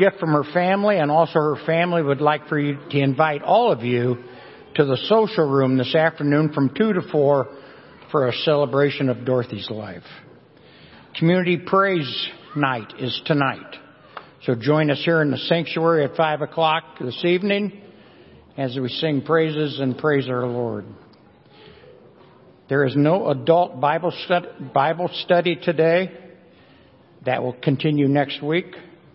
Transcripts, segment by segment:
gift from her family, and also her family would like for you to invite all of you to the social room this afternoon from 2 to 4 for a celebration of Dorothy's life. Community Praise Night is tonight. So join us here in the sanctuary at 5 o'clock this evening as we sing praises and praise our Lord. There is no adult Bible study, Bible study today. That will continue next week.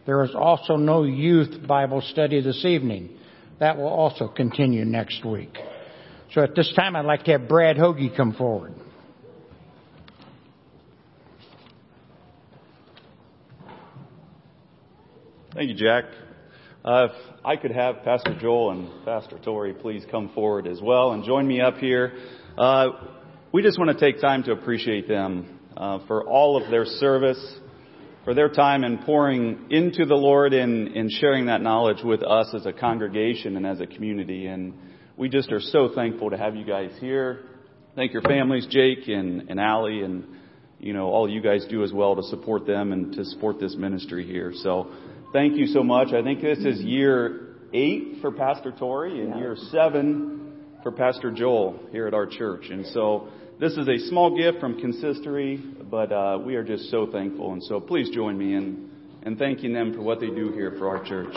There is also no youth Bible study this evening. That will also continue next week. So at this time, I'd like to have Brad Hoagie come forward. Thank you, Jack. Uh, if I could have Pastor Joel and Pastor Tori please come forward as well and join me up here. Uh, we just want to take time to appreciate them uh, for all of their service, for their time in pouring into the Lord and, and sharing that knowledge with us as a congregation and as a community. And we just are so thankful to have you guys here. Thank your families, Jake and, and Allie, and you know all you guys do as well to support them and to support this ministry here. So thank you so much. I think this is year eight for Pastor Tori and year seven for Pastor Joel here at our church. And so this is a small gift from Consistory, but uh, we are just so thankful. And so please join me in, in thanking them for what they do here for our church.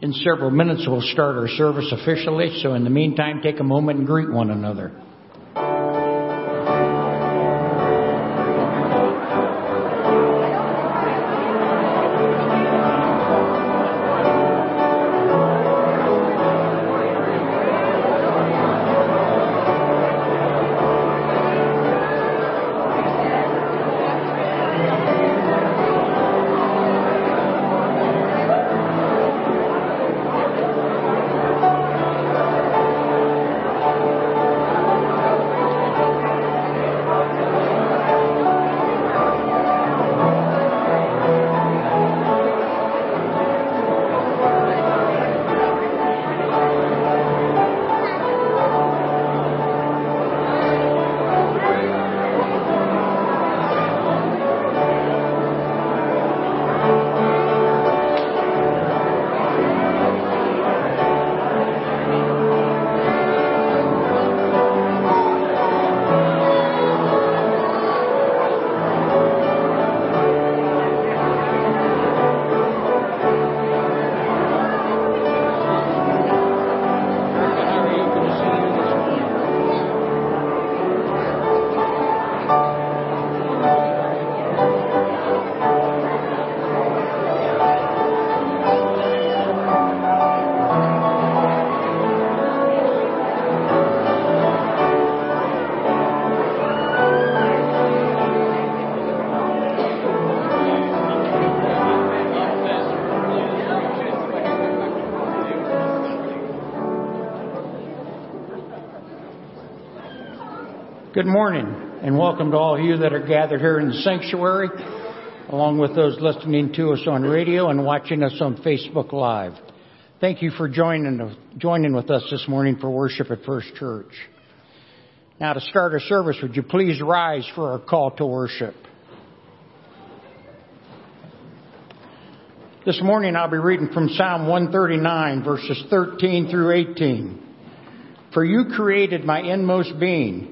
In several minutes, we'll start our service officially. So in the meantime, take a moment and greet one another. Good morning, and welcome to all you that are gathered here in the sanctuary, along with those listening to us on radio and watching us on Facebook Live. Thank you for joining, joining with us this morning for worship at First Church. Now, to start our service, would you please rise for our call to worship? This morning I'll be reading from Psalm 139, verses 13 through 18. For you created my inmost being.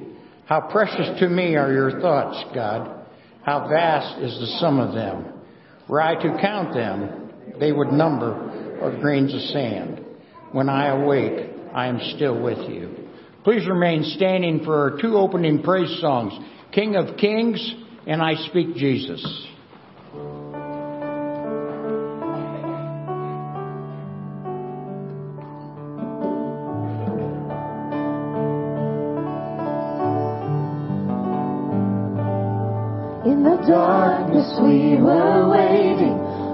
How precious to me are your thoughts, God. How vast is the sum of them. Were I to count them, they would number of grains of sand. When I awake, I am still with you. Please remain standing for our two opening praise songs, King of Kings and I Speak Jesus.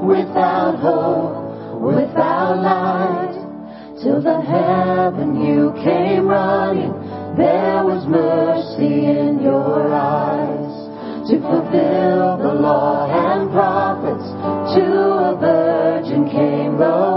without hope, without light. Till the heaven you came running, there was mercy in your eyes. To fulfill the law and prophets, to a virgin came the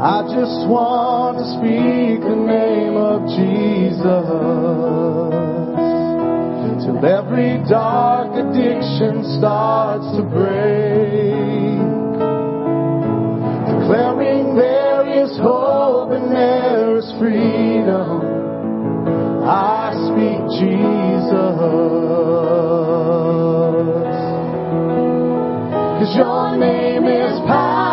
I just want to speak the name of Jesus till every dark addiction starts to break, declaring there is hope and there is freedom. I speak Jesus. Cause your name is power.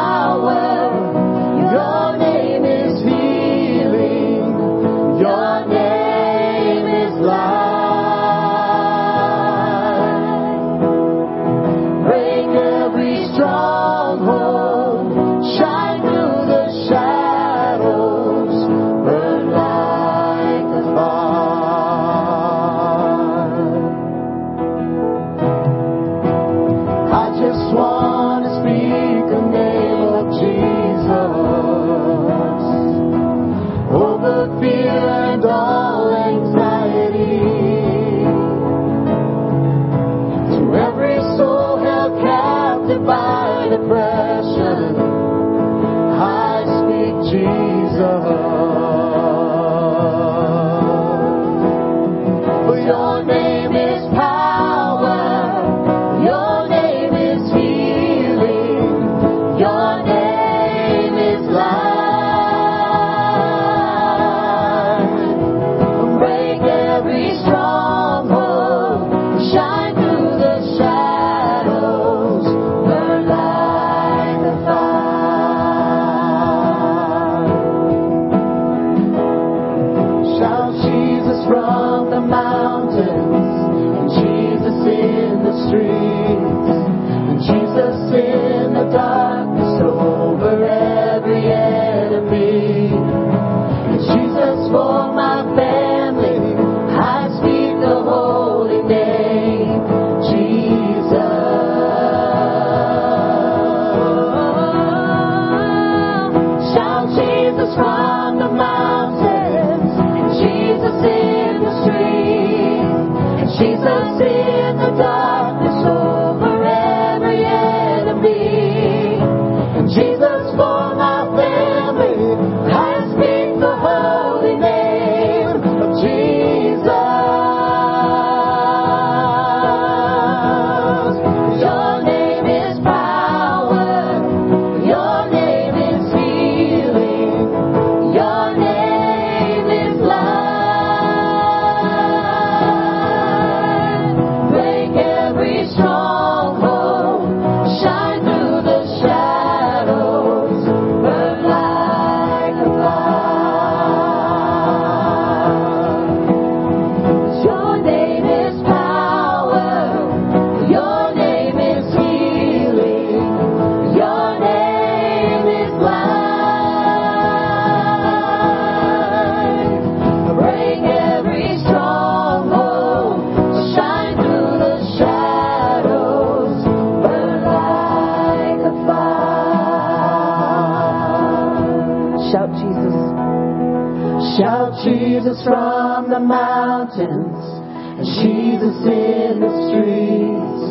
Jesus in the streets,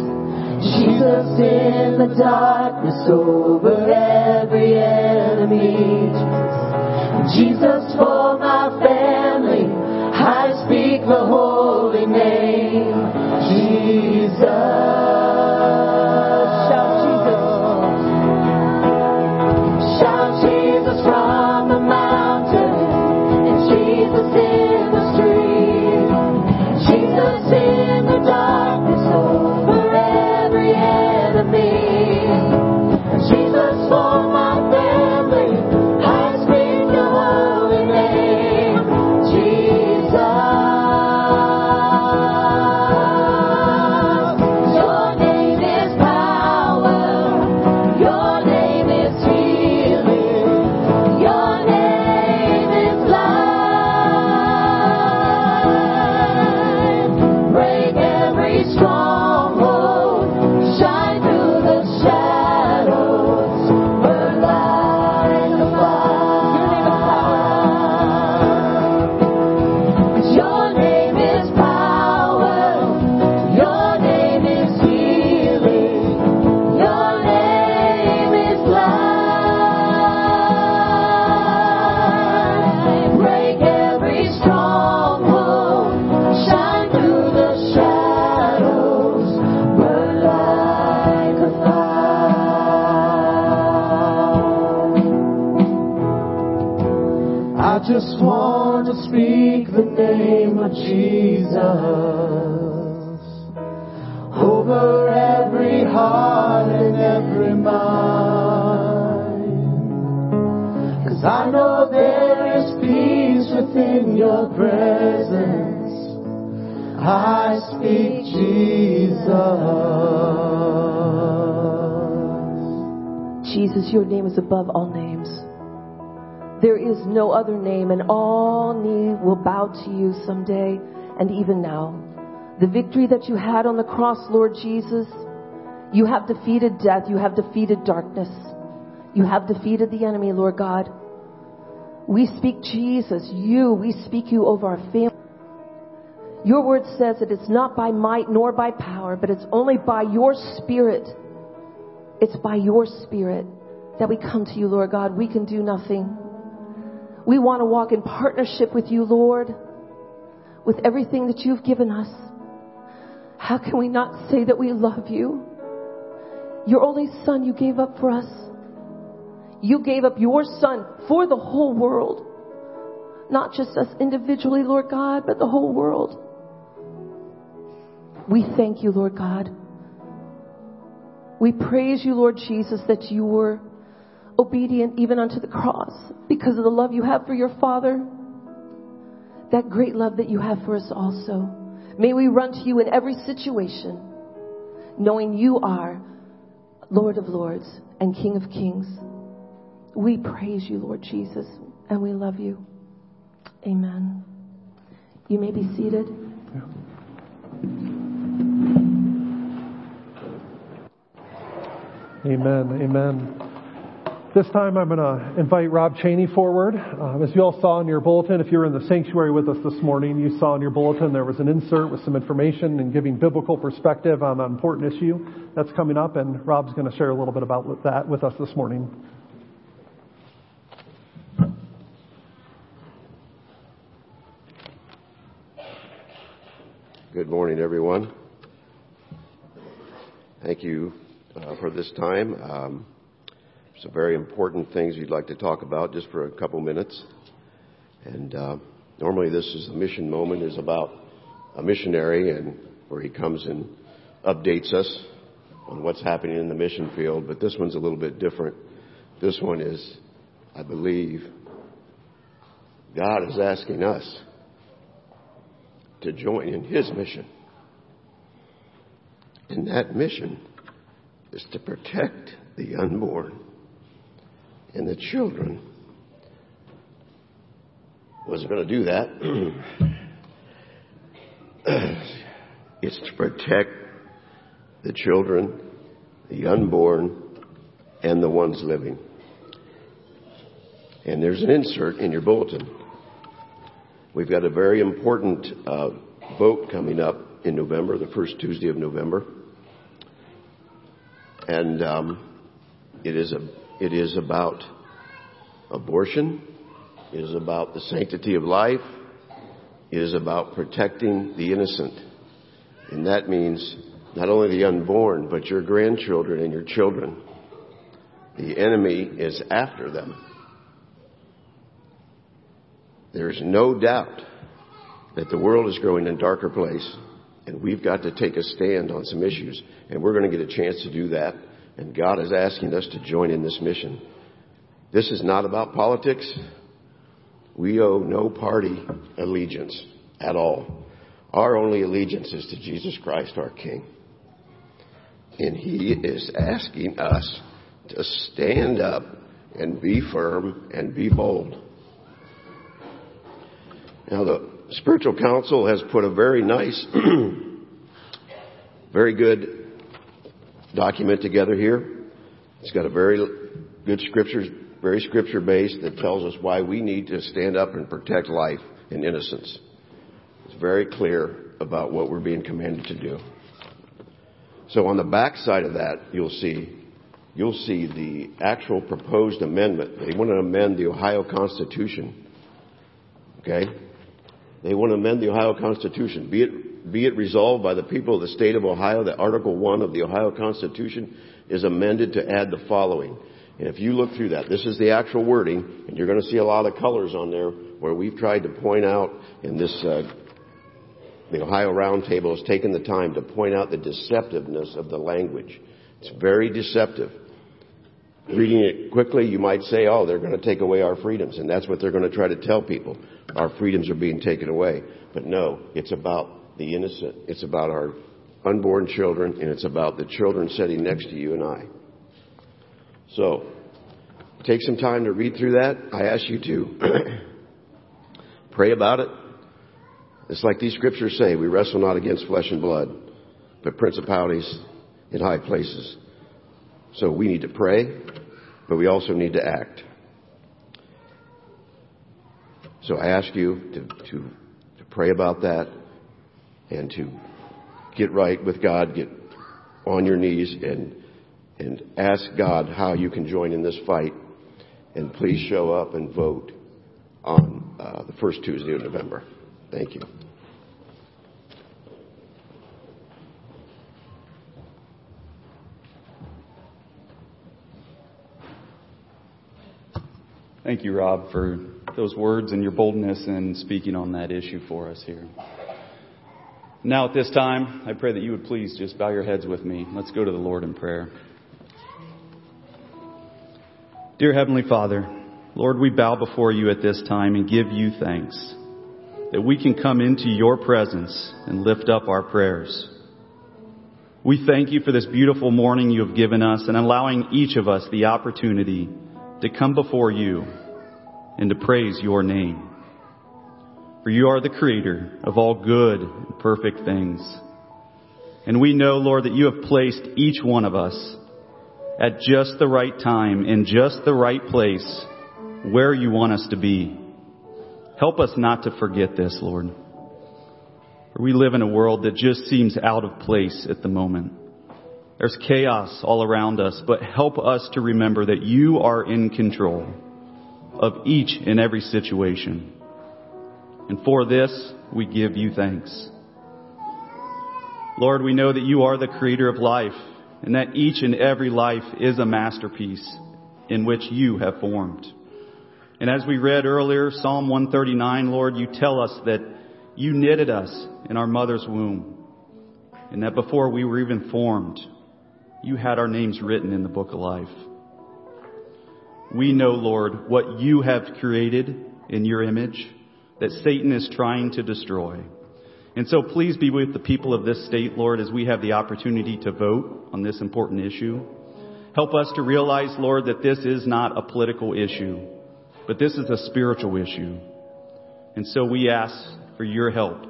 Jesus in the darkness over every enemy, Jesus for my Jesus. Your name is above all names. There is no other name, and all knee will bow to you someday and even now. The victory that you had on the cross, Lord Jesus, you have defeated death, you have defeated darkness, you have defeated the enemy, Lord God. We speak Jesus, you, we speak you over our family. Your word says that it's not by might nor by power, but it's only by your spirit. It's by your spirit that we come to you, Lord God. We can do nothing. We want to walk in partnership with you, Lord, with everything that you've given us. How can we not say that we love you? Your only son you gave up for us. You gave up your son for the whole world. Not just us individually, Lord God, but the whole world. We thank you, Lord God. We praise you, Lord Jesus, that you were obedient even unto the cross because of the love you have for your Father. That great love that you have for us also. May we run to you in every situation, knowing you are Lord of Lords and King of Kings. We praise you, Lord Jesus, and we love you. Amen. You may be seated. Amen. Amen. This time I'm going to invite Rob Cheney forward. Um, as you all saw in your bulletin, if you were in the sanctuary with us this morning, you saw in your bulletin there was an insert with some information and giving biblical perspective on an important issue that's coming up, and Rob's going to share a little bit about that with us this morning. Good morning, everyone. Thank you uh, for this time. Um, some very important things you'd like to talk about just for a couple minutes. And uh, normally, this is the mission moment is about a missionary and where he comes and updates us on what's happening in the mission field. But this one's a little bit different. This one is, I believe, God is asking us to join in His mission. And that mission is to protect the unborn and the children. Wasn't going to do that. it's to protect the children, the unborn, and the ones living. And there's an insert in your bulletin We've got a very important uh, vote coming up in November, the first Tuesday of November, and um, it is a it is about abortion. It is about the sanctity of life. It is about protecting the innocent, and that means not only the unborn, but your grandchildren and your children. The enemy is after them. There's no doubt that the world is growing in a darker place, and we've got to take a stand on some issues, and we're going to get a chance to do that. And God is asking us to join in this mission. This is not about politics. We owe no party allegiance at all. Our only allegiance is to Jesus Christ, our King. And He is asking us to stand up and be firm and be bold. Now, the Spiritual Council has put a very nice, very good document together here. It's got a very good scriptures, very scripture based that tells us why we need to stand up and protect life and innocence. It's very clear about what we're being commanded to do. So on the back side of that, you'll see you'll see the actual proposed amendment. They want to amend the Ohio Constitution. Okay? They want to amend the Ohio Constitution. Be it, be it resolved by the people of the state of Ohio that Article 1 of the Ohio Constitution is amended to add the following. And if you look through that, this is the actual wording, and you're going to see a lot of colors on there where we've tried to point out and this, uh, the Ohio Roundtable has taken the time to point out the deceptiveness of the language. It's very deceptive. Reading it quickly, you might say, oh, they're going to take away our freedoms, and that's what they're going to try to tell people. our freedoms are being taken away. But no, it's about the innocent. It's about our unborn children, and it's about the children sitting next to you and I. So, take some time to read through that. I ask you to pray about it. It's like these scriptures say we wrestle not against flesh and blood, but principalities in high places. So we need to pray, but we also need to act. So I ask you to, to, to pray about that and to get right with God, get on your knees and, and ask God how you can join in this fight. And please show up and vote on uh, the first Tuesday of November. Thank you. Thank you, Rob, for those words and your boldness in speaking on that issue for us here. Now, at this time, I pray that you would please just bow your heads with me. Let's go to the Lord in prayer. Dear Heavenly Father, Lord, we bow before you at this time and give you thanks that we can come into your presence and lift up our prayers. We thank you for this beautiful morning you have given us and allowing each of us the opportunity to come before you and to praise your name. For you are the creator of all good and perfect things. And we know, Lord, that you have placed each one of us at just the right time in just the right place where you want us to be. Help us not to forget this, Lord. For we live in a world that just seems out of place at the moment. There's chaos all around us, but help us to remember that you are in control of each and every situation. And for this, we give you thanks. Lord, we know that you are the creator of life and that each and every life is a masterpiece in which you have formed. And as we read earlier, Psalm 139, Lord, you tell us that you knitted us in our mother's womb and that before we were even formed, you had our names written in the book of life. We know, Lord, what you have created in your image that Satan is trying to destroy. And so please be with the people of this state, Lord, as we have the opportunity to vote on this important issue. Help us to realize, Lord, that this is not a political issue, but this is a spiritual issue. And so we ask for your help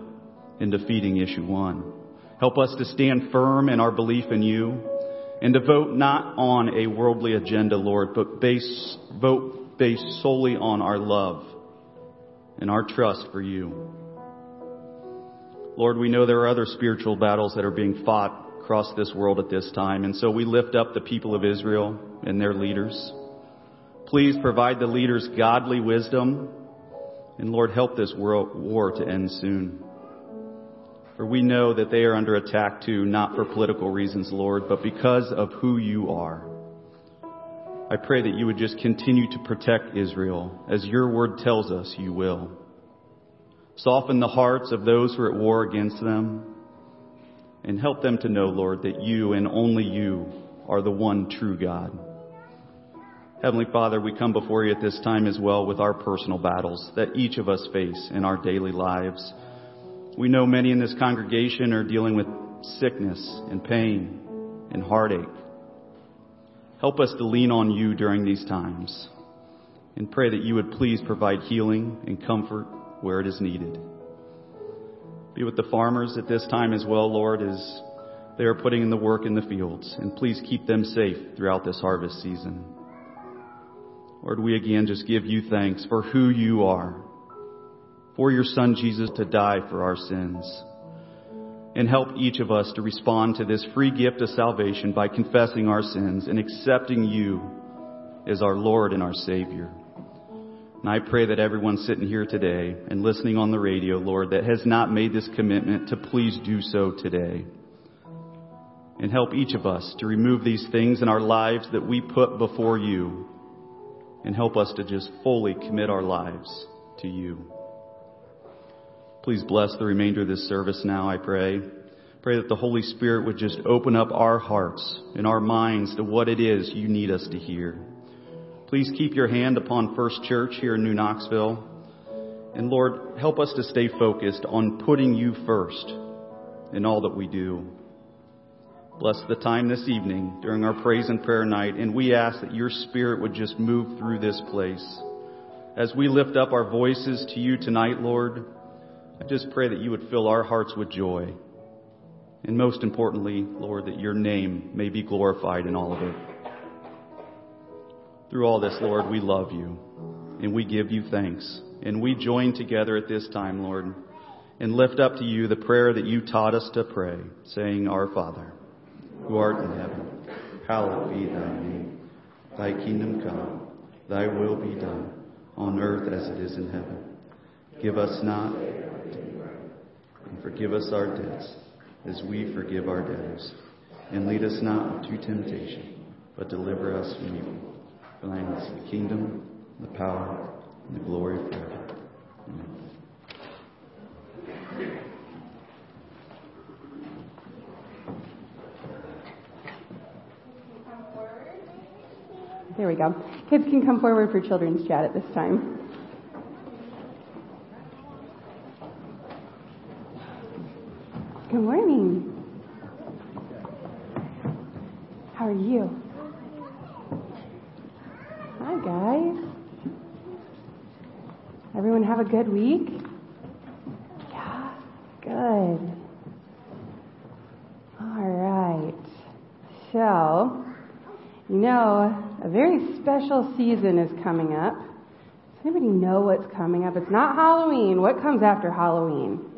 in defeating issue one. Help us to stand firm in our belief in you and to vote not on a worldly agenda, Lord, but base, vote based solely on our love and our trust for you. Lord, we know there are other spiritual battles that are being fought across this world at this time, and so we lift up the people of Israel and their leaders. Please provide the leaders godly wisdom, and Lord, help this world war to end soon. For we know that they are under attack too, not for political reasons, Lord, but because of who you are. I pray that you would just continue to protect Israel as your word tells us you will. Soften the hearts of those who are at war against them and help them to know, Lord, that you and only you are the one true God. Heavenly Father, we come before you at this time as well with our personal battles that each of us face in our daily lives. We know many in this congregation are dealing with sickness and pain and heartache. Help us to lean on you during these times and pray that you would please provide healing and comfort where it is needed. Be with the farmers at this time as well, Lord, as they are putting in the work in the fields, and please keep them safe throughout this harvest season. Lord, we again just give you thanks for who you are for your Son Jesus to die for our sins. And help each of us to respond to this free gift of salvation by confessing our sins and accepting you as our Lord and our Savior. And I pray that everyone sitting here today and listening on the radio, Lord, that has not made this commitment to please do so today. And help each of us to remove these things in our lives that we put before you and help us to just fully commit our lives to you. Please bless the remainder of this service now, I pray. Pray that the Holy Spirit would just open up our hearts and our minds to what it is you need us to hear. Please keep your hand upon First Church here in New Knoxville. And Lord, help us to stay focused on putting you first in all that we do. Bless the time this evening during our praise and prayer night, and we ask that your Spirit would just move through this place. As we lift up our voices to you tonight, Lord, I just pray that you would fill our hearts with joy. And most importantly, Lord, that your name may be glorified in all of it. Through all this, Lord, we love you and we give you thanks. And we join together at this time, Lord, and lift up to you the prayer that you taught us to pray, saying, Our Father, who art in heaven, hallowed be thy name. Thy kingdom come, thy will be done, on earth as it is in heaven. Give us not, forgive us our debts, as we forgive our debtors. And lead us not into temptation, but deliver us from evil. For thine is the kingdom, the power, and the glory forever. Amen. There we go. Kids can come forward for children's chat at this time. Good morning. How are you? Hi, guys. Everyone have a good week? Yeah, good. All right. So, you know, a very special season is coming up. Does anybody know what's coming up? It's not Halloween. What comes after Halloween?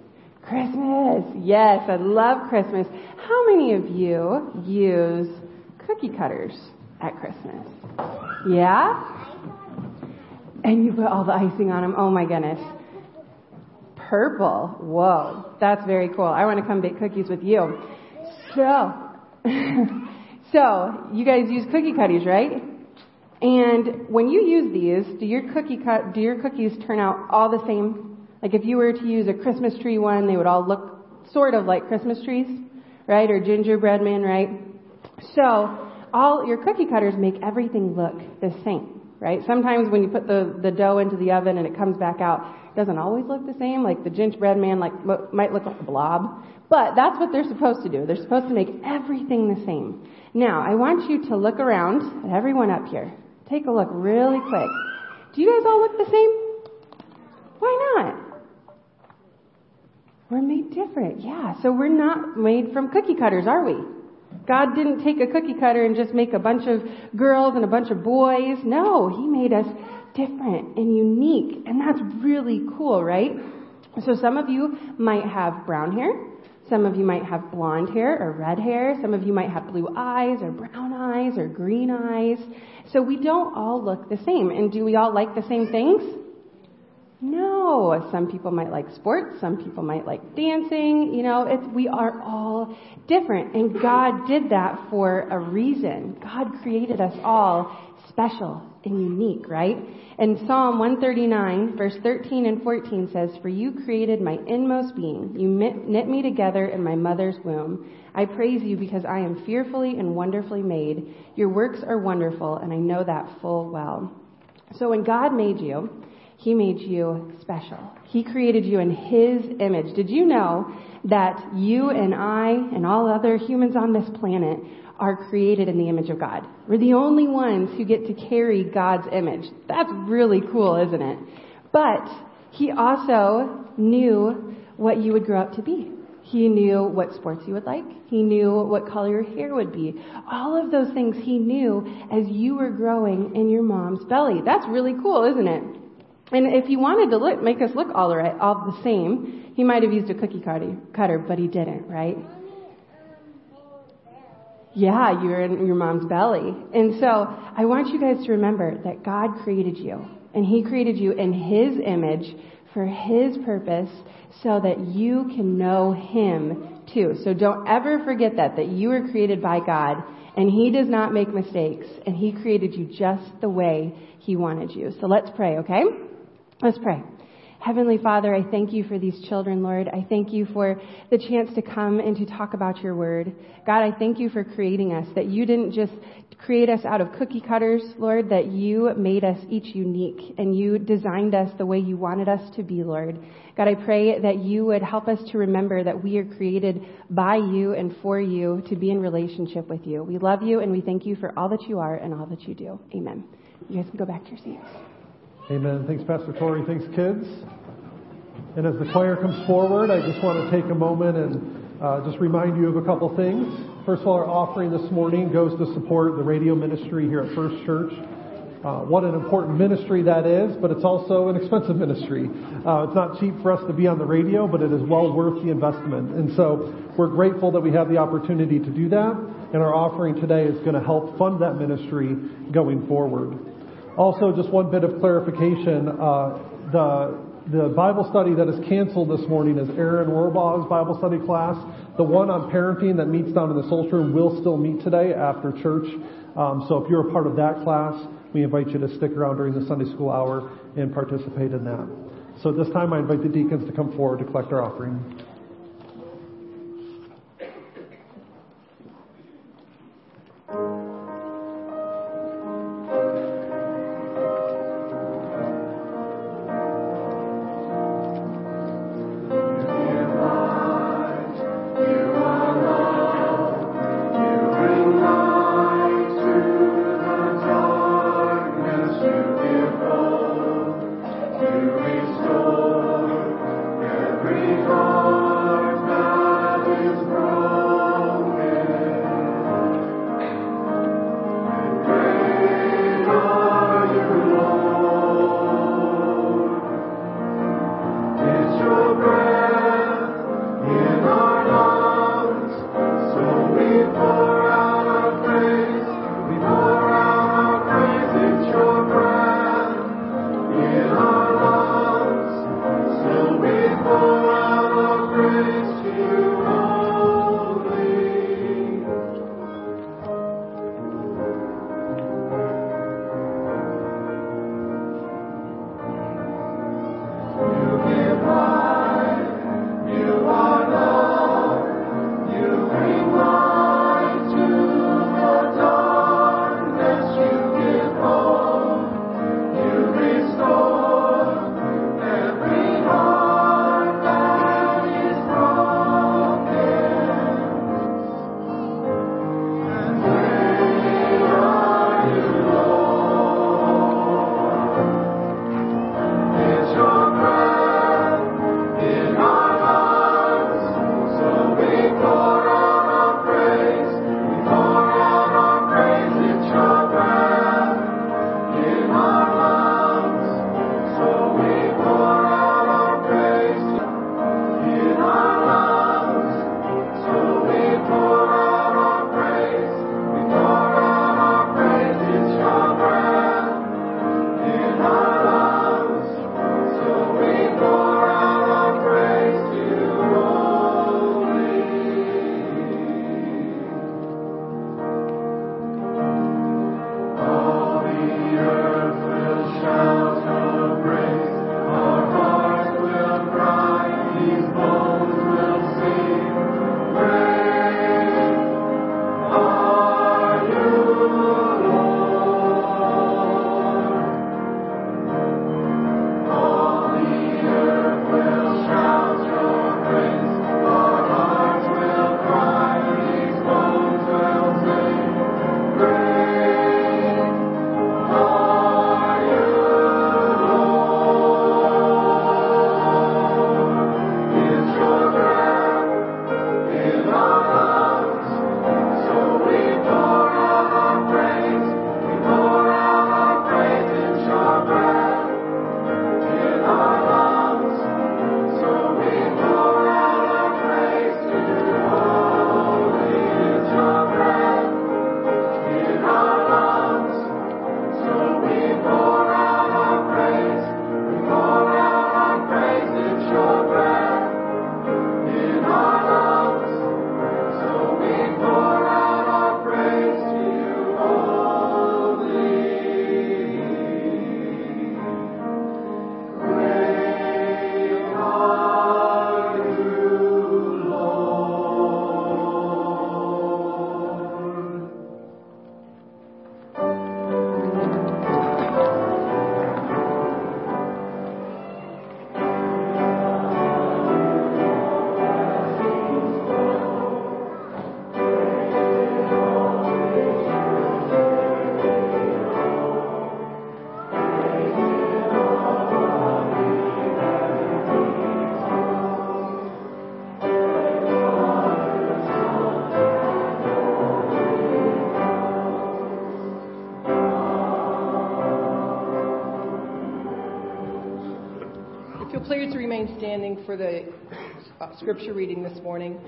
Christmas. Yes, I love Christmas. How many of you use cookie cutters at Christmas? Yeah? And you put all the icing on them. Oh my goodness. Purple. Whoa. That's very cool. I want to come bake cookies with you. So, so you guys use cookie cutters, right? And when you use these, do your cookie cut, do your cookies turn out all the same? Like if you were to use a Christmas tree one, they would all look sort of like Christmas trees, right? Or gingerbread man, right? So all your cookie cutters make everything look the same, right? Sometimes when you put the, the dough into the oven and it comes back out, it doesn't always look the same. Like the gingerbread man like might look like a blob. But that's what they're supposed to do. They're supposed to make everything the same. Now, I want you to look around at everyone up here. Take a look really quick. Do you guys all look the same? Why not? We're made different. Yeah. So we're not made from cookie cutters, are we? God didn't take a cookie cutter and just make a bunch of girls and a bunch of boys. No, He made us different and unique. And that's really cool, right? So some of you might have brown hair. Some of you might have blonde hair or red hair. Some of you might have blue eyes or brown eyes or green eyes. So we don't all look the same. And do we all like the same things? No, some people might like sports, some people might like dancing, you know, it's, we are all different. And God did that for a reason. God created us all special and unique, right? And Psalm 139 verse 13 and 14 says, For you created my inmost being. You knit me together in my mother's womb. I praise you because I am fearfully and wonderfully made. Your works are wonderful and I know that full well. So when God made you, he made you special. He created you in His image. Did you know that you and I and all other humans on this planet are created in the image of God? We're the only ones who get to carry God's image. That's really cool, isn't it? But He also knew what you would grow up to be. He knew what sports you would like. He knew what color your hair would be. All of those things he knew as you were growing in your mom's belly. That's really cool, isn't it? And if he wanted to look, make us look all right, all the same, he might have used a cookie cutter, but he didn't, right? Yeah, you're in your mom's belly. And so I want you guys to remember that God created you. And he created you in his image for his purpose so that you can know him too. So don't ever forget that, that you were created by God and he does not make mistakes and he created you just the way he wanted you. So let's pray, okay? Let's pray. Heavenly Father, I thank you for these children, Lord. I thank you for the chance to come and to talk about your word. God, I thank you for creating us, that you didn't just create us out of cookie cutters, Lord, that you made us each unique and you designed us the way you wanted us to be, Lord. God, I pray that you would help us to remember that we are created by you and for you to be in relationship with you. We love you and we thank you for all that you are and all that you do. Amen. You guys can go back to your seats. Amen. Thanks, Pastor Tori. Thanks, kids. And as the choir comes forward, I just want to take a moment and uh, just remind you of a couple things. First of all, our offering this morning goes to support the radio ministry here at First Church. Uh, what an important ministry that is, but it's also an expensive ministry. Uh, it's not cheap for us to be on the radio, but it is well worth the investment. And so we're grateful that we have the opportunity to do that, and our offering today is going to help fund that ministry going forward. Also, just one bit of clarification. Uh, the the Bible study that is canceled this morning is Aaron Rorbaugh's Bible study class. The one on parenting that meets down in the Souls room will still meet today after church. Um, so if you're a part of that class, we invite you to stick around during the Sunday school hour and participate in that. So this time, I invite the deacons to come forward to collect our offering. For the uh, scripture reading this morning.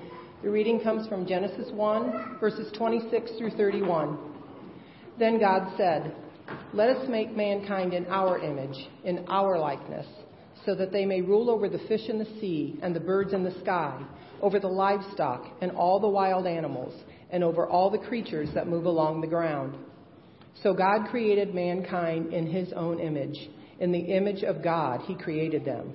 The reading comes from Genesis 1, verses 26 through 31. Then God said, Let us make mankind in our image, in our likeness, so that they may rule over the fish in the sea and the birds in the sky, over the livestock and all the wild animals, and over all the creatures that move along the ground. So God created mankind in his own image. In the image of God, he created them.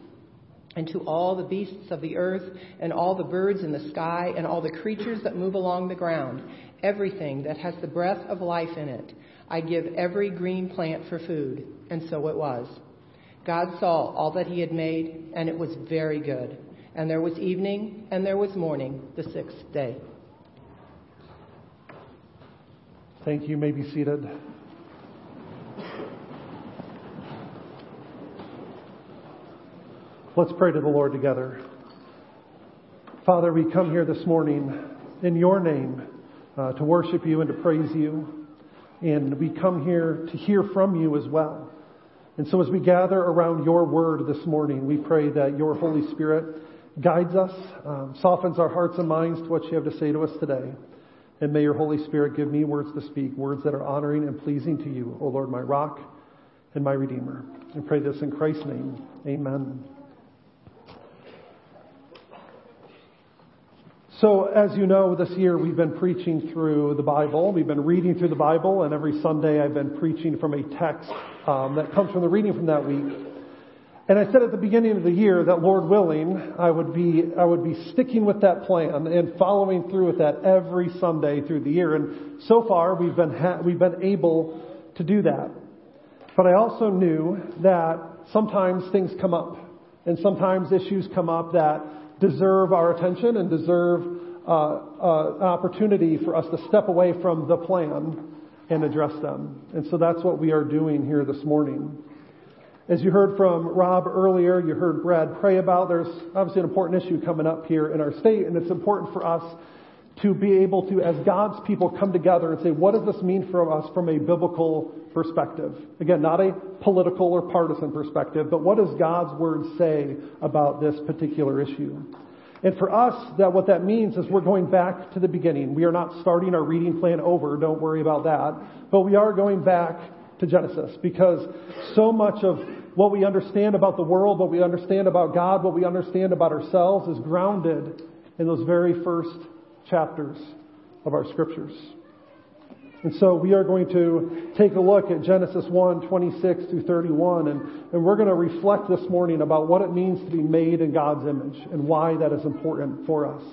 And to all the beasts of the earth, and all the birds in the sky, and all the creatures that move along the ground, everything that has the breath of life in it, I give every green plant for food. And so it was. God saw all that he had made, and it was very good. And there was evening, and there was morning, the sixth day. Thank you. you may be seated. Let's pray to the Lord together. Father, we come here this morning in your name uh, to worship you and to praise you. And we come here to hear from you as well. And so as we gather around your word this morning, we pray that your Holy Spirit guides us, um, softens our hearts and minds to what you have to say to us today. And may your Holy Spirit give me words to speak, words that are honoring and pleasing to you, O Lord, my rock and my redeemer. I pray this in Christ's name. Amen. So, as you know, this year we've been preaching through the Bible. We've been reading through the Bible, and every Sunday I've been preaching from a text um, that comes from the reading from that week. And I said at the beginning of the year that, Lord willing, I would be I would be sticking with that plan and following through with that every Sunday through the year. And so far, we've been ha- we've been able to do that. But I also knew that sometimes things come up, and sometimes issues come up that deserve our attention and deserve uh, uh, an opportunity for us to step away from the plan and address them. And so that's what we are doing here this morning. As you heard from Rob earlier, you heard Brad pray about, there's obviously an important issue coming up here in our state, and it's important for us to be able to, as God's people, come together and say, what does this mean for us from a biblical perspective? Again, not a political or partisan perspective, but what does God's Word say about this particular issue? And for us, that what that means is we're going back to the beginning. We are not starting our reading plan over, don't worry about that, but we are going back to Genesis because so much of what we understand about the world, what we understand about God, what we understand about ourselves is grounded in those very first chapters of our scriptures. And so we are going to take a look at Genesis 1, 26 through 31, and, and we're going to reflect this morning about what it means to be made in God's image and why that is important for us.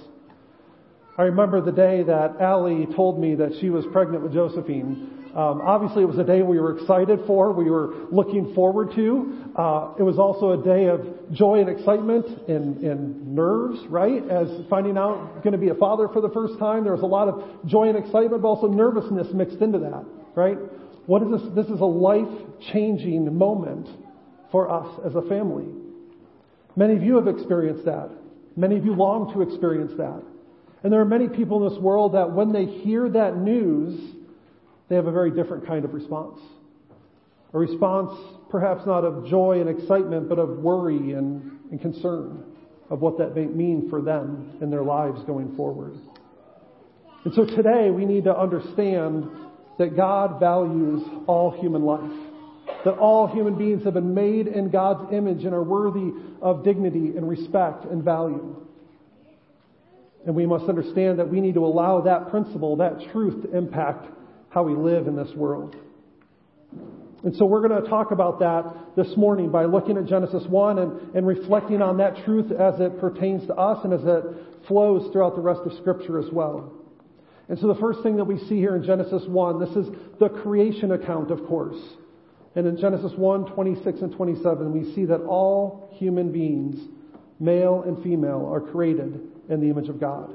I remember the day that Allie told me that she was pregnant with Josephine. Um, obviously, it was a day we were excited for, we were looking forward to. Uh, it was also a day of joy and excitement and, and nerves, right? As finding out going to be a father for the first time, there was a lot of joy and excitement, but also nervousness mixed into that, right? What is this? This is a life-changing moment for us as a family. Many of you have experienced that. Many of you long to experience that. And there are many people in this world that when they hear that news, they have a very different kind of response. A response perhaps not of joy and excitement, but of worry and, and concern of what that may mean for them in their lives going forward. And so today we need to understand that God values all human life. That all human beings have been made in God's image and are worthy of dignity and respect and value. And we must understand that we need to allow that principle, that truth to impact how we live in this world. And so we're going to talk about that this morning by looking at Genesis 1 and, and reflecting on that truth as it pertains to us and as it flows throughout the rest of Scripture as well. And so the first thing that we see here in Genesis 1, this is the creation account, of course. And in Genesis 1, 26 and 27, we see that all human beings, male and female, are created in the image of God.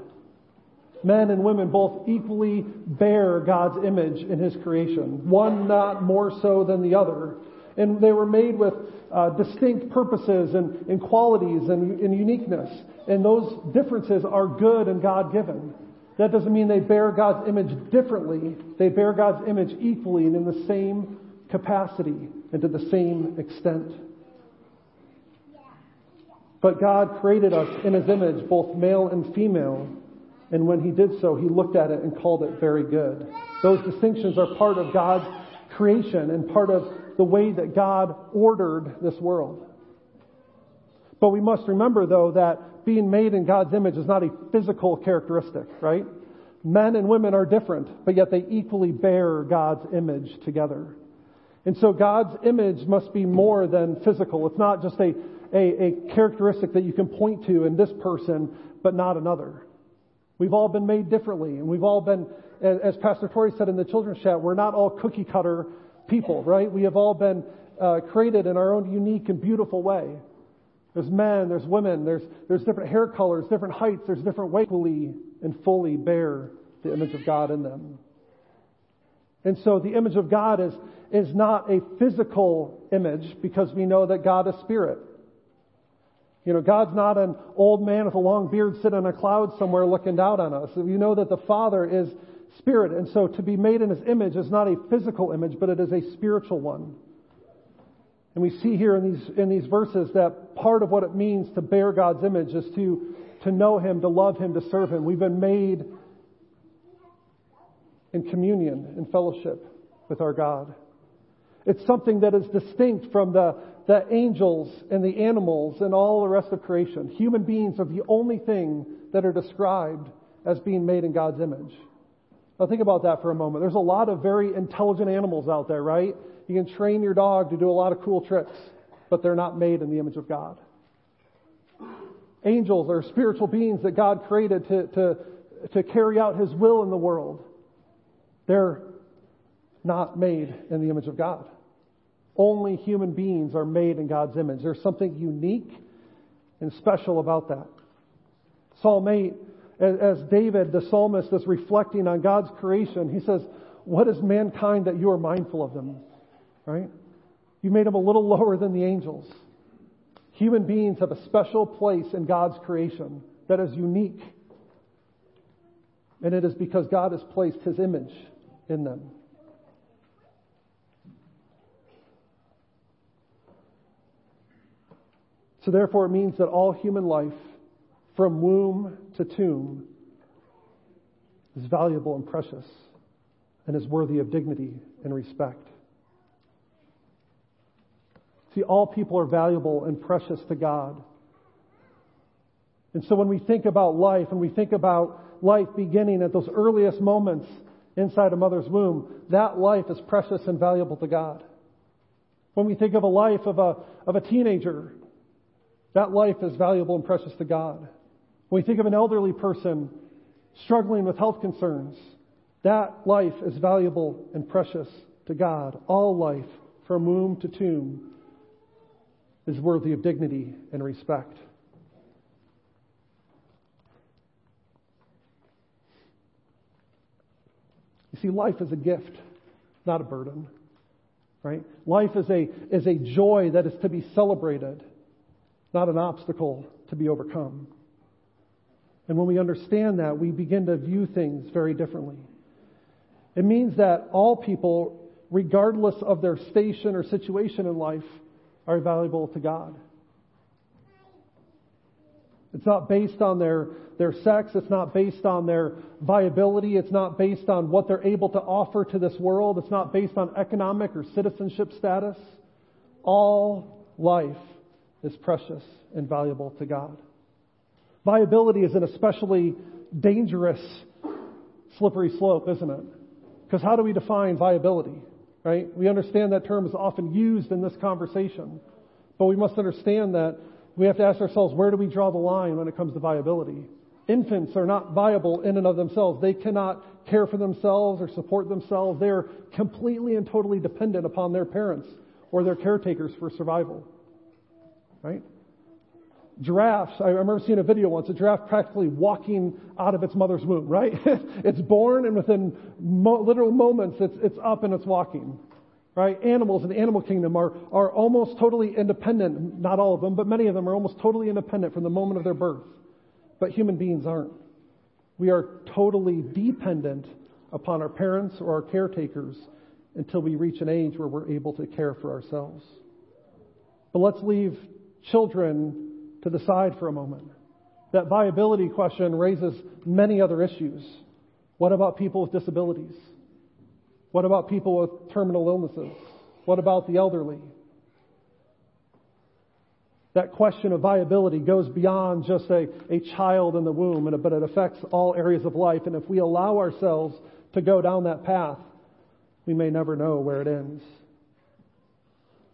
Men and women both equally bear God's image in His creation, one not more so than the other. And they were made with uh, distinct purposes and, and qualities and, and uniqueness. And those differences are good and God given. That doesn't mean they bear God's image differently. They bear God's image equally and in the same capacity and to the same extent. But God created us in His image, both male and female. And when He did so, He looked at it and called it very good. Those distinctions are part of God's creation and part of the way that God ordered this world. But we must remember, though, that being made in God's image is not a physical characteristic, right? Men and women are different, but yet they equally bear God's image together. And so God's image must be more than physical. It's not just a, a, a characteristic that you can point to in this person, but not another. We've all been made differently, and we've all been, as Pastor Tori said in the children's chat, we're not all cookie cutter people, right? We have all been uh, created in our own unique and beautiful way. There's men, there's women, there's, there's different hair colors, different heights, there's different weight, fully and fully bear the image of God in them. And so the image of God is, is not a physical image because we know that God is spirit. You know, God's not an old man with a long beard sitting in a cloud somewhere looking down on us. We know that the Father is spirit. And so to be made in his image is not a physical image, but it is a spiritual one. And we see here in these, in these verses that part of what it means to bear God's image is to, to know him, to love him, to serve him. We've been made in communion, in fellowship with our God. It's something that is distinct from the, the angels and the animals and all the rest of creation. Human beings are the only thing that are described as being made in God's image. Now think about that for a moment. There's a lot of very intelligent animals out there, right? You can train your dog to do a lot of cool tricks, but they're not made in the image of God. Angels are spiritual beings that God created to, to, to carry out His will in the world. They're not made in the image of God. Only human beings are made in God's image. There's something unique and special about that. Psalm 8 as David, the psalmist, is reflecting on God's creation, he says, What is mankind that you are mindful of them? Right? You made them a little lower than the angels. Human beings have a special place in God's creation that is unique. And it is because God has placed His image in them. So, therefore, it means that all human life from womb to tomb is valuable and precious and is worthy of dignity and respect. See, all people are valuable and precious to God. And so when we think about life and we think about life beginning at those earliest moments inside a mother's womb, that life is precious and valuable to God. When we think of a life of a, of a teenager, that life is valuable and precious to God. When we think of an elderly person struggling with health concerns, that life is valuable and precious to God. All life, from womb to tomb, is worthy of dignity and respect. You see, life is a gift, not a burden. Right? Life is a, is a joy that is to be celebrated, not an obstacle to be overcome. And when we understand that, we begin to view things very differently. It means that all people, regardless of their station or situation in life, are valuable to God. It's not based on their, their sex. It's not based on their viability. It's not based on what they're able to offer to this world. It's not based on economic or citizenship status. All life is precious and valuable to God. Viability is an especially dangerous slippery slope, isn't it? Because how do we define viability? Right? We understand that term is often used in this conversation, but we must understand that we have to ask ourselves where do we draw the line when it comes to viability? Infants are not viable in and of themselves. They cannot care for themselves or support themselves. They are completely and totally dependent upon their parents or their caretakers for survival. Right? giraffes, I remember seeing a video once, a giraffe practically walking out of its mother's womb, right? it's born and within mo- literal moments it's, it's up and it's walking. Right? Animals in the animal kingdom are, are almost totally independent. Not all of them, but many of them are almost totally independent from the moment of their birth. But human beings aren't. We are totally dependent upon our parents or our caretakers until we reach an age where we're able to care for ourselves. But let's leave children to the side for a moment. That viability question raises many other issues. What about people with disabilities? What about people with terminal illnesses? What about the elderly? That question of viability goes beyond just a, a child in the womb, but it affects all areas of life. And if we allow ourselves to go down that path, we may never know where it ends.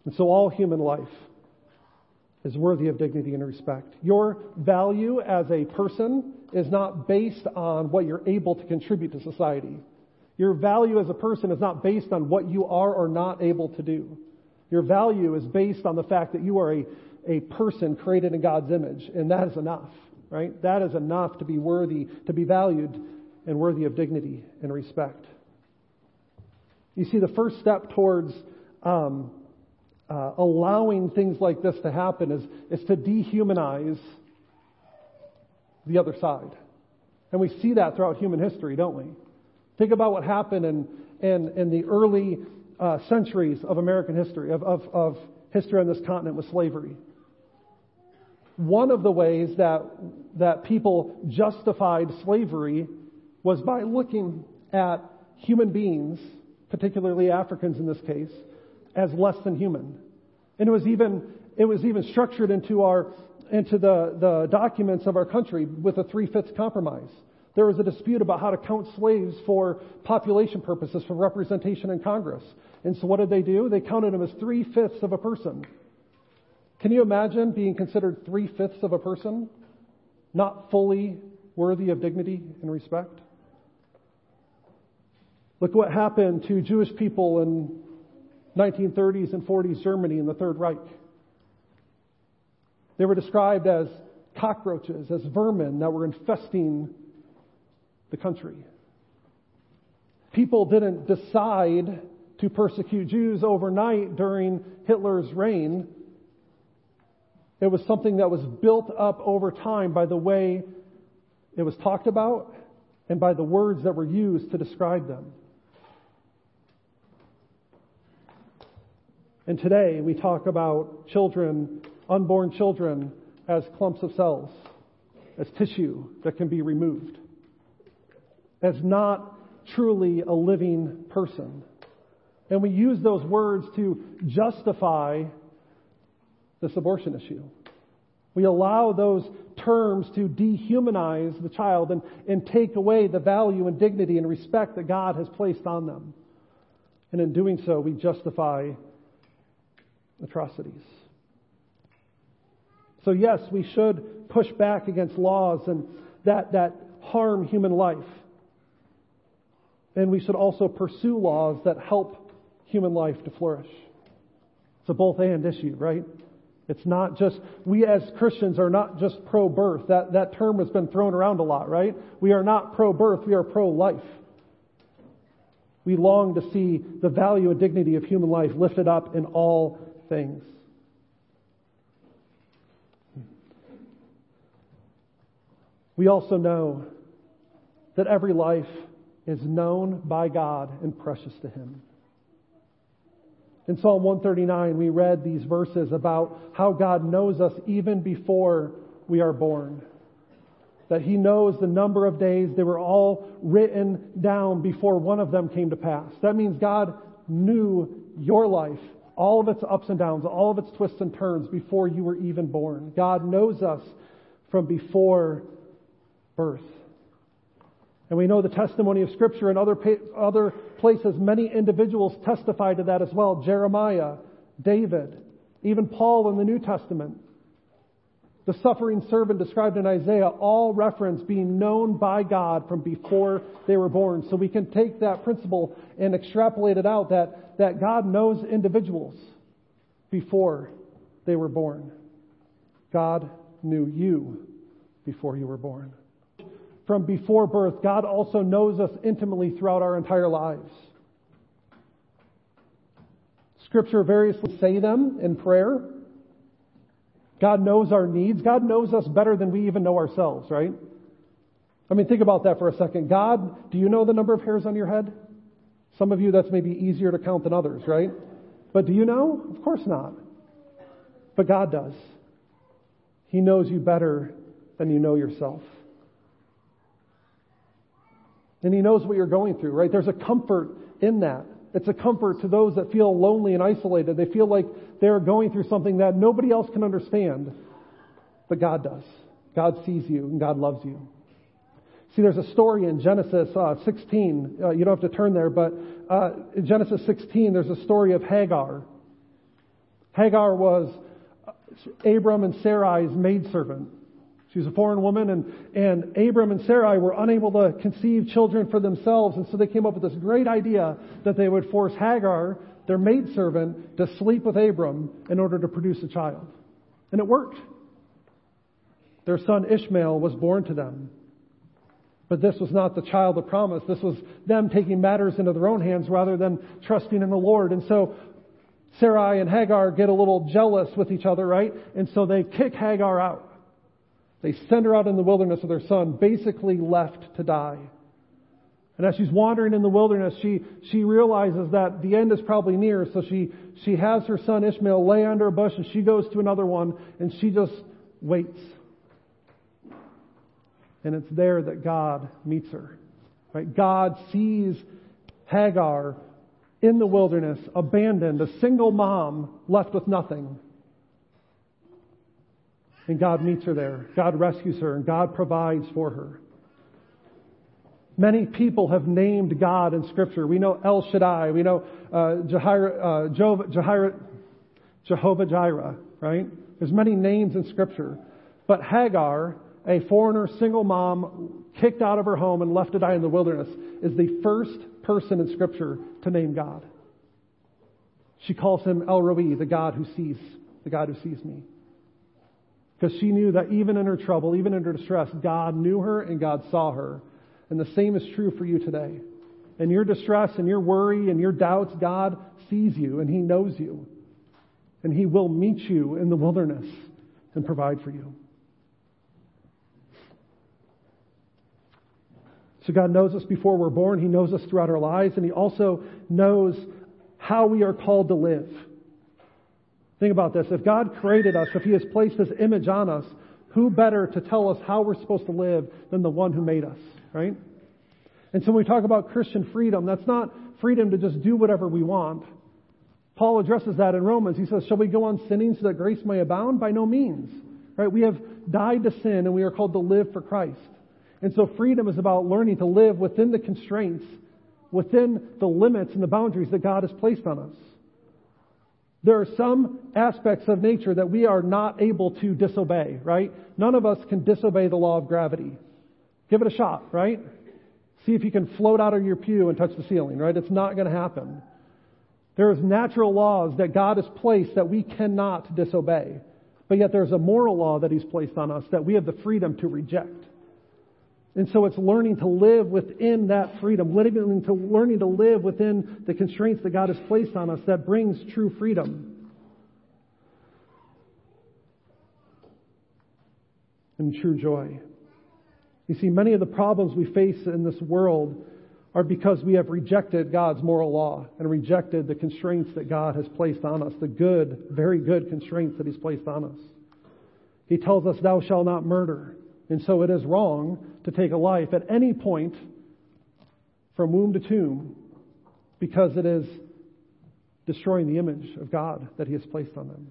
And so all human life is worthy of dignity and respect. Your value as a person is not based on what you're able to contribute to society. Your value as a person is not based on what you are or not able to do. Your value is based on the fact that you are a, a person created in God's image, and that is enough, right? That is enough to be worthy, to be valued, and worthy of dignity and respect. You see, the first step towards um, uh, allowing things like this to happen is, is to dehumanize the other side. And we see that throughout human history, don't we? Think about what happened in, in, in the early uh, centuries of American history, of, of, of history on this continent with slavery. One of the ways that, that people justified slavery was by looking at human beings, particularly Africans in this case, as less than human. And it was even, it was even structured into our, into the, the documents of our country with a three-fifths compromise. There was a dispute about how to count slaves for population purposes, for representation in Congress. And so what did they do? They counted them as three-fifths of a person. Can you imagine being considered three-fifths of a person? Not fully worthy of dignity and respect? Look what happened to Jewish people in 1930s and 40s Germany in the Third Reich. They were described as cockroaches, as vermin that were infesting the country. People didn't decide to persecute Jews overnight during Hitler's reign. It was something that was built up over time by the way it was talked about and by the words that were used to describe them. And today we talk about children, unborn children, as clumps of cells, as tissue that can be removed, as not truly a living person. And we use those words to justify this abortion issue. We allow those terms to dehumanize the child and, and take away the value and dignity and respect that God has placed on them. And in doing so, we justify atrocities. So yes, we should push back against laws and that, that harm human life. And we should also pursue laws that help human life to flourish. It's a both and issue, right? It's not just, we as Christians are not just pro birth. That, that term has been thrown around a lot, right? We are not pro birth, we are pro life. We long to see the value and dignity of human life lifted up in all things. We also know that every life is known by God and precious to Him. In Psalm 139, we read these verses about how God knows us even before we are born. That He knows the number of days. They were all written down before one of them came to pass. That means God knew your life all of its ups and downs, all of its twists and turns before you were even born. God knows us from before birth. And we know the testimony of Scripture in other, other places. Many individuals testify to that as well. Jeremiah, David, even Paul in the New Testament. The suffering servant described in Isaiah all reference being known by God from before they were born. So we can take that principle and extrapolate it out that, that God knows individuals before they were born. God knew you before you were born. From before birth, God also knows us intimately throughout our entire lives. Scripture variously say them in prayer. God knows our needs. God knows us better than we even know ourselves, right? I mean, think about that for a second. God, do you know the number of hairs on your head? Some of you, that's maybe easier to count than others, right? But do you know? Of course not. But God does. He knows you better than you know yourself. And He knows what you're going through, right? There's a comfort in that. It's a comfort to those that feel lonely and isolated. They feel like they're going through something that nobody else can understand. But God does. God sees you and God loves you. See, there's a story in Genesis uh, 16. Uh, you don't have to turn there, but uh, in Genesis 16, there's a story of Hagar. Hagar was Abram and Sarai's maidservant. She was a foreign woman, and, and Abram and Sarai were unable to conceive children for themselves, and so they came up with this great idea that they would force Hagar, their maidservant, to sleep with Abram in order to produce a child. And it worked. Their son Ishmael was born to them. But this was not the child of promise. This was them taking matters into their own hands rather than trusting in the Lord. And so Sarai and Hagar get a little jealous with each other, right? And so they kick Hagar out. They send her out in the wilderness with her son, basically left to die. And as she's wandering in the wilderness, she, she realizes that the end is probably near, so she, she has her son Ishmael lay under a bush and she goes to another one and she just waits. And it's there that God meets her. Right? God sees Hagar in the wilderness, abandoned, a single mom left with nothing. And God meets her there. God rescues her and God provides for her. Many people have named God in Scripture. We know El Shaddai. We know uh, uh, Jehovah, Jehovah Jireh, right? There's many names in Scripture. But Hagar a foreigner, single mom, kicked out of her home and left to die in the wilderness, is the first person in Scripture to name God. She calls him El Roi, the God who sees, the God who sees me. Because she knew that even in her trouble, even in her distress, God knew her and God saw her. And the same is true for you today. In your distress and your worry and your doubts, God sees you and He knows you. And He will meet you in the wilderness and provide for you. So God knows us before we're born. He knows us throughout our lives, and He also knows how we are called to live. Think about this. If God created us, if He has placed His image on us, who better to tell us how we're supposed to live than the one who made us, right? And so when we talk about Christian freedom, that's not freedom to just do whatever we want. Paul addresses that in Romans. He says, Shall we go on sinning so that grace may abound? By no means. Right? We have died to sin and we are called to live for Christ. And so freedom is about learning to live within the constraints, within the limits and the boundaries that God has placed on us. There are some aspects of nature that we are not able to disobey, right? None of us can disobey the law of gravity. Give it a shot, right? See if you can float out of your pew and touch the ceiling, right? It's not going to happen. There's natural laws that God has placed that we cannot disobey. But yet there's a moral law that He's placed on us that we have the freedom to reject. And so it's learning to live within that freedom, learning to, learning to live within the constraints that God has placed on us that brings true freedom. And true joy. You see, many of the problems we face in this world are because we have rejected God's moral law and rejected the constraints that God has placed on us, the good, very good constraints that He's placed on us. He tells us, Thou shalt not murder. And so it is wrong to take a life at any point from womb to tomb because it is destroying the image of God that He has placed on them.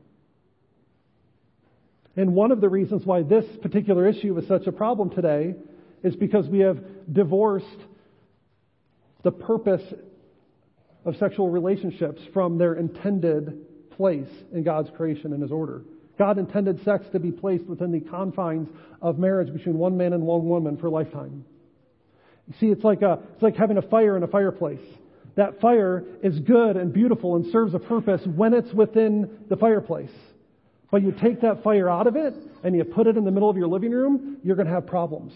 And one of the reasons why this particular issue is such a problem today is because we have divorced the purpose of sexual relationships from their intended place in God's creation and His order. God intended sex to be placed within the confines of marriage between one man and one woman for a lifetime. You see, it's like, a, it's like having a fire in a fireplace. That fire is good and beautiful and serves a purpose when it's within the fireplace. But you take that fire out of it and you put it in the middle of your living room, you're going to have problems,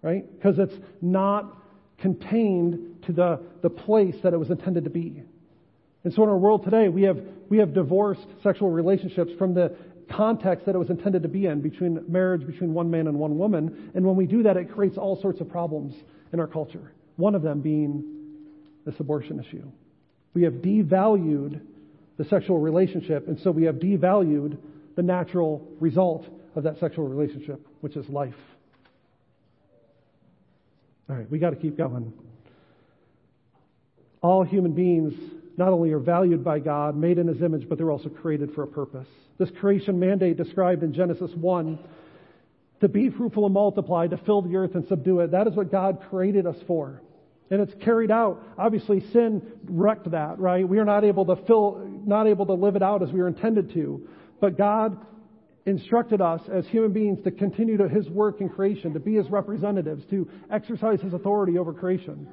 right? Because it's not contained to the, the place that it was intended to be. And so in our world today, we have, we have divorced sexual relationships from the context that it was intended to be in between marriage between one man and one woman. And when we do that, it creates all sorts of problems in our culture. One of them being this abortion issue. We have devalued the sexual relationship, and so we have devalued the natural result of that sexual relationship, which is life. All right, we got to keep going. All human beings not only are valued by God, made in His image, but they're also created for a purpose. This creation mandate described in Genesis 1 to be fruitful and multiply, to fill the earth and subdue it, that is what God created us for. And it's carried out. Obviously, sin wrecked that, right? We are not able to fill, not able to live it out as we were intended to. But God instructed us as human beings to continue to His work in creation, to be His representatives, to exercise His authority over creation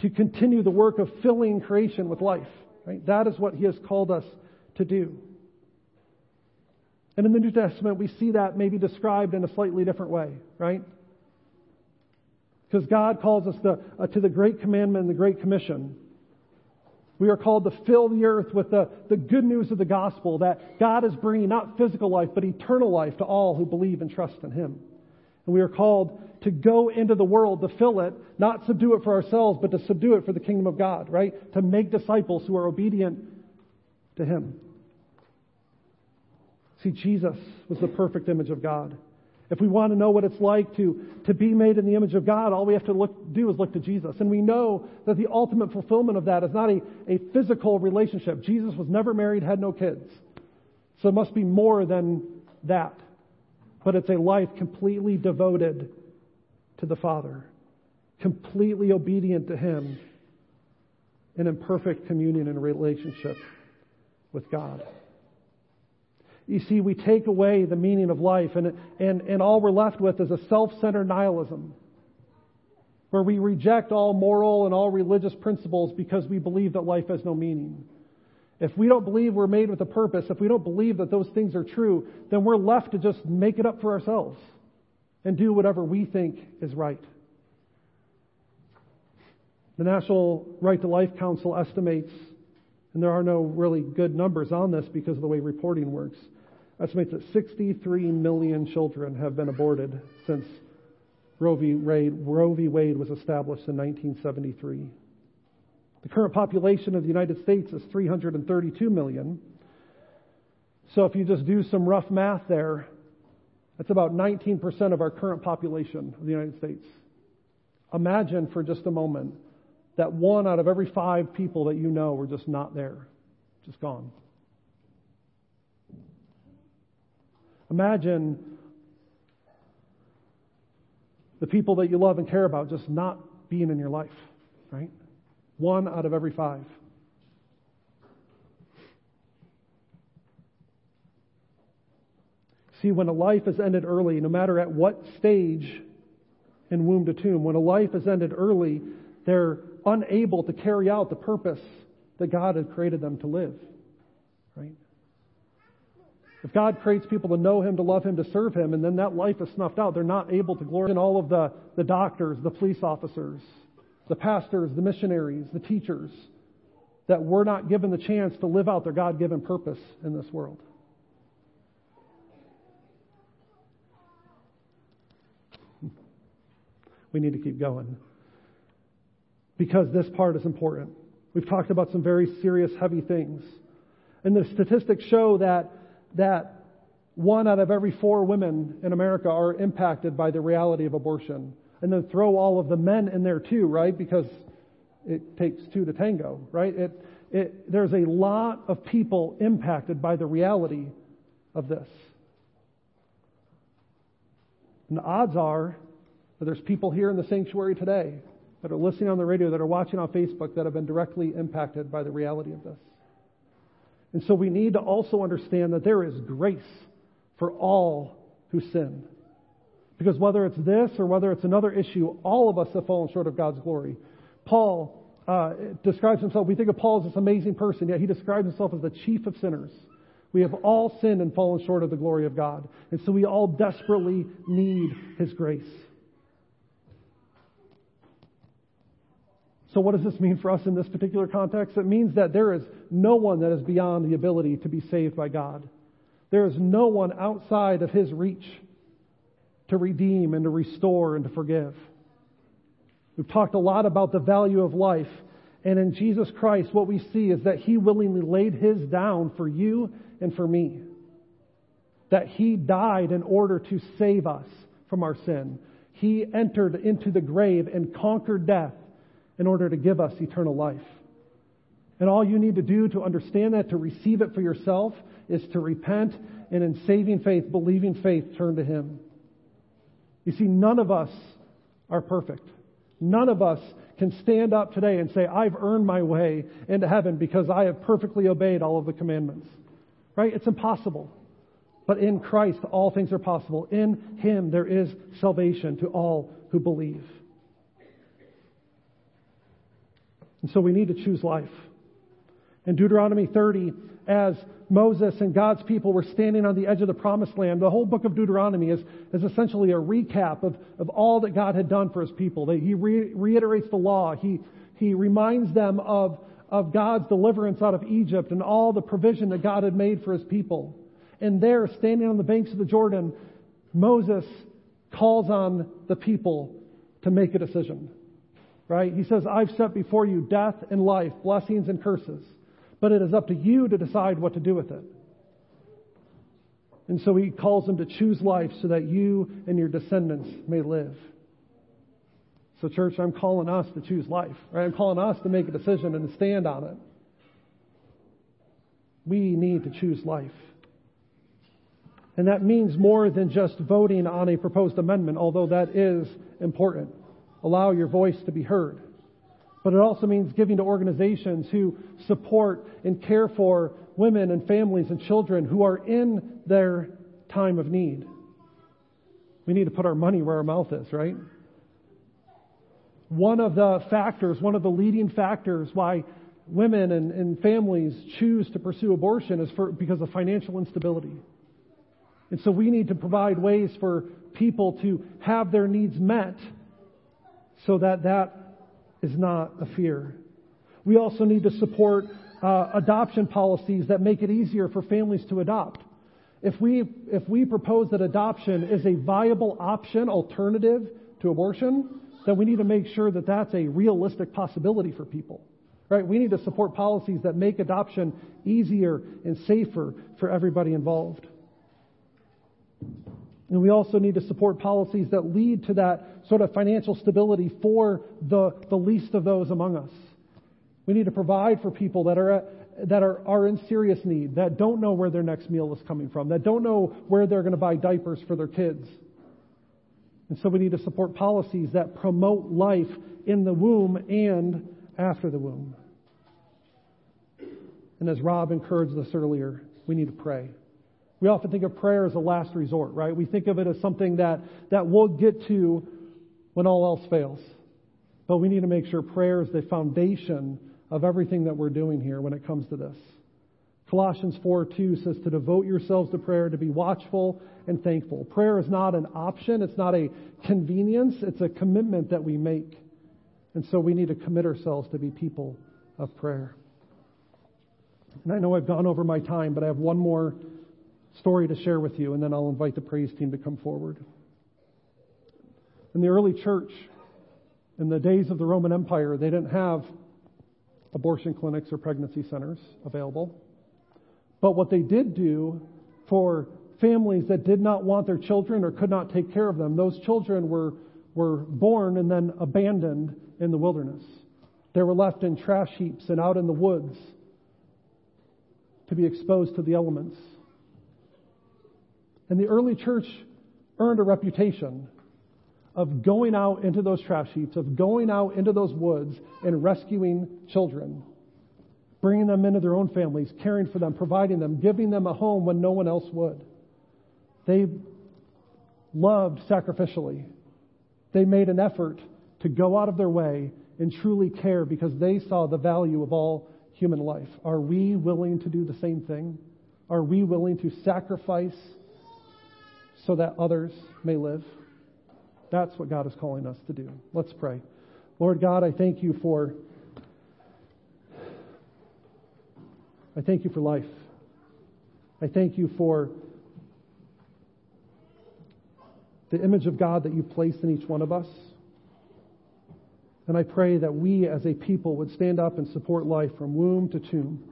to continue the work of filling creation with life. Right? That is what he has called us to do. And in the New Testament, we see that maybe described in a slightly different way, right? Because God calls us the, uh, to the great commandment and the great commission. We are called to fill the earth with the, the good news of the gospel that God is bringing not physical life, but eternal life to all who believe and trust in Him. And we are called to go into the world to fill it, not subdue it for ourselves, but to subdue it for the kingdom of God, right? To make disciples who are obedient to Him. See, Jesus was the perfect image of God. If we want to know what it's like to, to be made in the image of God, all we have to look, do is look to Jesus. And we know that the ultimate fulfillment of that is not a, a physical relationship. Jesus was never married, had no kids. So it must be more than that. But it's a life completely devoted to the Father, completely obedient to Him, and in perfect communion and relationship with God. You see, we take away the meaning of life, and, and, and all we're left with is a self centered nihilism where we reject all moral and all religious principles because we believe that life has no meaning. If we don't believe we're made with a purpose, if we don't believe that those things are true, then we're left to just make it up for ourselves and do whatever we think is right. The National Right to Life Council estimates, and there are no really good numbers on this because of the way reporting works, estimates that 63 million children have been aborted since Roe v. Wade, Roe v. Wade was established in 1973. The current population of the United States is 332 million. So if you just do some rough math there, that's about 19% of our current population of the United States. Imagine for just a moment that one out of every five people that you know were just not there, just gone. Imagine the people that you love and care about just not being in your life, right? One out of every five. See, when a life is ended early, no matter at what stage in womb to tomb, when a life is ended early, they're unable to carry out the purpose that God had created them to live. Right? If God creates people to know Him, to love Him, to serve Him, and then that life is snuffed out, they're not able to glorify in all of the, the doctors, the police officers, the pastors, the missionaries, the teachers, that were not given the chance to live out their God given purpose in this world. we need to keep going. Because this part is important. We've talked about some very serious, heavy things. And the statistics show that, that one out of every four women in America are impacted by the reality of abortion. And then throw all of the men in there too, right? Because it takes two to tango, right? It, it, there's a lot of people impacted by the reality of this. And the odds are but there's people here in the sanctuary today that are listening on the radio, that are watching on Facebook, that have been directly impacted by the reality of this. And so we need to also understand that there is grace for all who sin. Because whether it's this or whether it's another issue, all of us have fallen short of God's glory. Paul uh, describes himself, we think of Paul as this amazing person, yet he describes himself as the chief of sinners. We have all sinned and fallen short of the glory of God. And so we all desperately need His grace. So, what does this mean for us in this particular context? It means that there is no one that is beyond the ability to be saved by God. There is no one outside of His reach to redeem and to restore and to forgive. We've talked a lot about the value of life. And in Jesus Christ, what we see is that He willingly laid His down for you and for me. That He died in order to save us from our sin. He entered into the grave and conquered death in order to give us eternal life. And all you need to do to understand that, to receive it for yourself, is to repent and in saving faith, believing faith, turn to Him. You see, none of us are perfect. None of us can stand up today and say, I've earned my way into heaven because I have perfectly obeyed all of the commandments. Right? It's impossible. But in Christ, all things are possible. In Him, there is salvation to all who believe. And so we need to choose life. In Deuteronomy 30, as Moses and God's people were standing on the edge of the promised land, the whole book of Deuteronomy is, is essentially a recap of, of all that God had done for his people. He re- reiterates the law. He, he reminds them of, of God's deliverance out of Egypt and all the provision that God had made for his people. And there, standing on the banks of the Jordan, Moses calls on the people to make a decision. Right? He says, I've set before you death and life, blessings and curses. But it is up to you to decide what to do with it. And so he calls them to choose life so that you and your descendants may live. So, church, I'm calling us to choose life. Right? I'm calling us to make a decision and to stand on it. We need to choose life. And that means more than just voting on a proposed amendment, although that is important. Allow your voice to be heard. But it also means giving to organizations who support and care for women and families and children who are in their time of need. We need to put our money where our mouth is, right? One of the factors, one of the leading factors why women and, and families choose to pursue abortion is for, because of financial instability. And so we need to provide ways for people to have their needs met so that that is not a fear. We also need to support uh, adoption policies that make it easier for families to adopt. If we, if we propose that adoption is a viable option, alternative to abortion, then we need to make sure that that's a realistic possibility for people. Right? We need to support policies that make adoption easier and safer for everybody involved. And we also need to support policies that lead to that sort of financial stability for the, the least of those among us. We need to provide for people that are, that are, are in serious need, that don't know where their next meal is coming from, that don't know where they're going to buy diapers for their kids. And so we need to support policies that promote life in the womb and after the womb. And as Rob encouraged us earlier, we need to pray. We often think of prayer as a last resort, right? We think of it as something that, that we'll get to when all else fails. But we need to make sure prayer is the foundation of everything that we're doing here when it comes to this. Colossians 4 2 says to devote yourselves to prayer, to be watchful and thankful. Prayer is not an option, it's not a convenience, it's a commitment that we make. And so we need to commit ourselves to be people of prayer. And I know I've gone over my time, but I have one more story to share with you, and then I'll invite the praise team to come forward. In the early church, in the days of the Roman Empire, they didn't have abortion clinics or pregnancy centers available. But what they did do for families that did not want their children or could not take care of them, those children were, were born and then abandoned in the wilderness. They were left in trash heaps and out in the woods to be exposed to the elements. And the early church earned a reputation of going out into those trash heaps, of going out into those woods and rescuing children, bringing them into their own families, caring for them, providing them, giving them a home when no one else would. They loved sacrificially. They made an effort to go out of their way and truly care because they saw the value of all human life. Are we willing to do the same thing? Are we willing to sacrifice so that others may live? That's what God is calling us to do. Let's pray. Lord God, I thank you for I thank you for life. I thank you for the image of God that you placed in each one of us. And I pray that we as a people would stand up and support life from womb to tomb.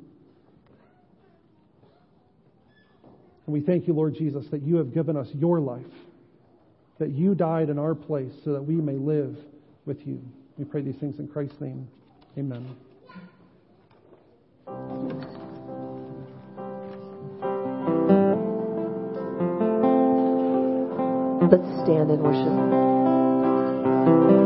And we thank you, Lord Jesus, that you have given us your life, that you died in our place so that we may live with you. We pray these things in Christ's name. Amen. Let's stand and worship.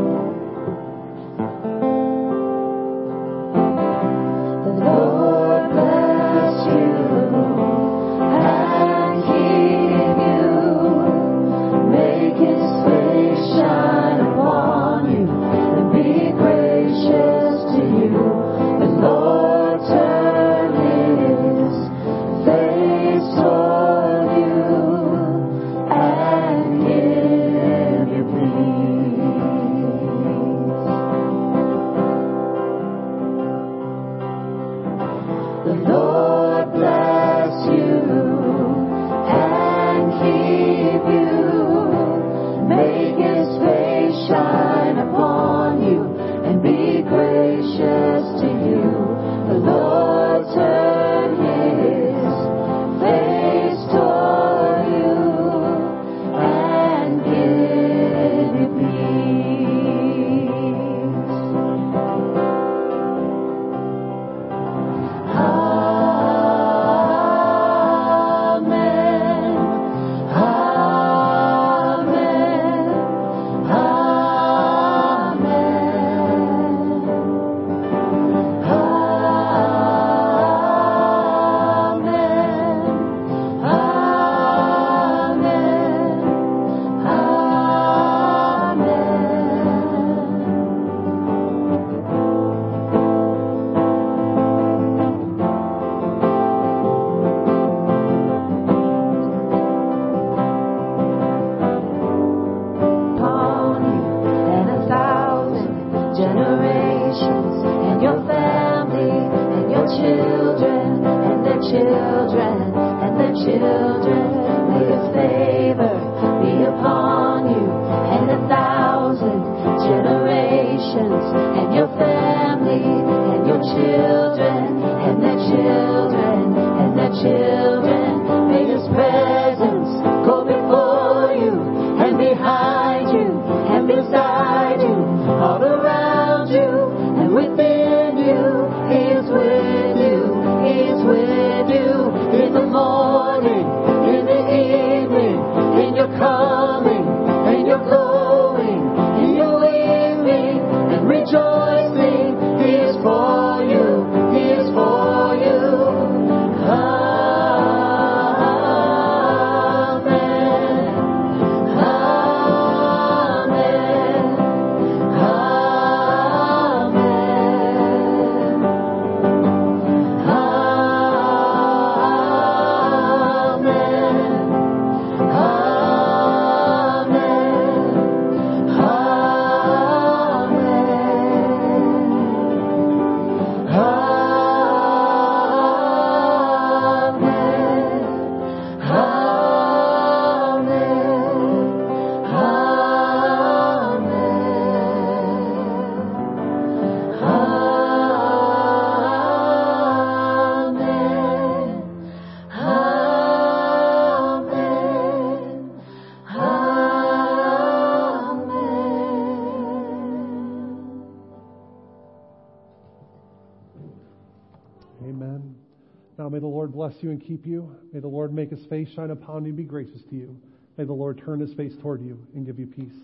you and keep you. May the Lord make his face shine upon you and be gracious to you. May the Lord turn his face toward you and give you peace.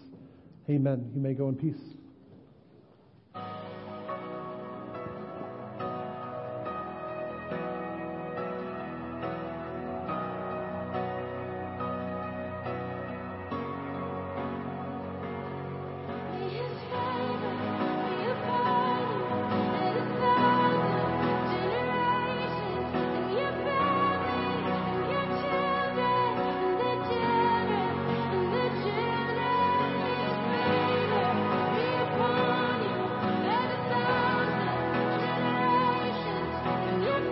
Amen. You may go in peace.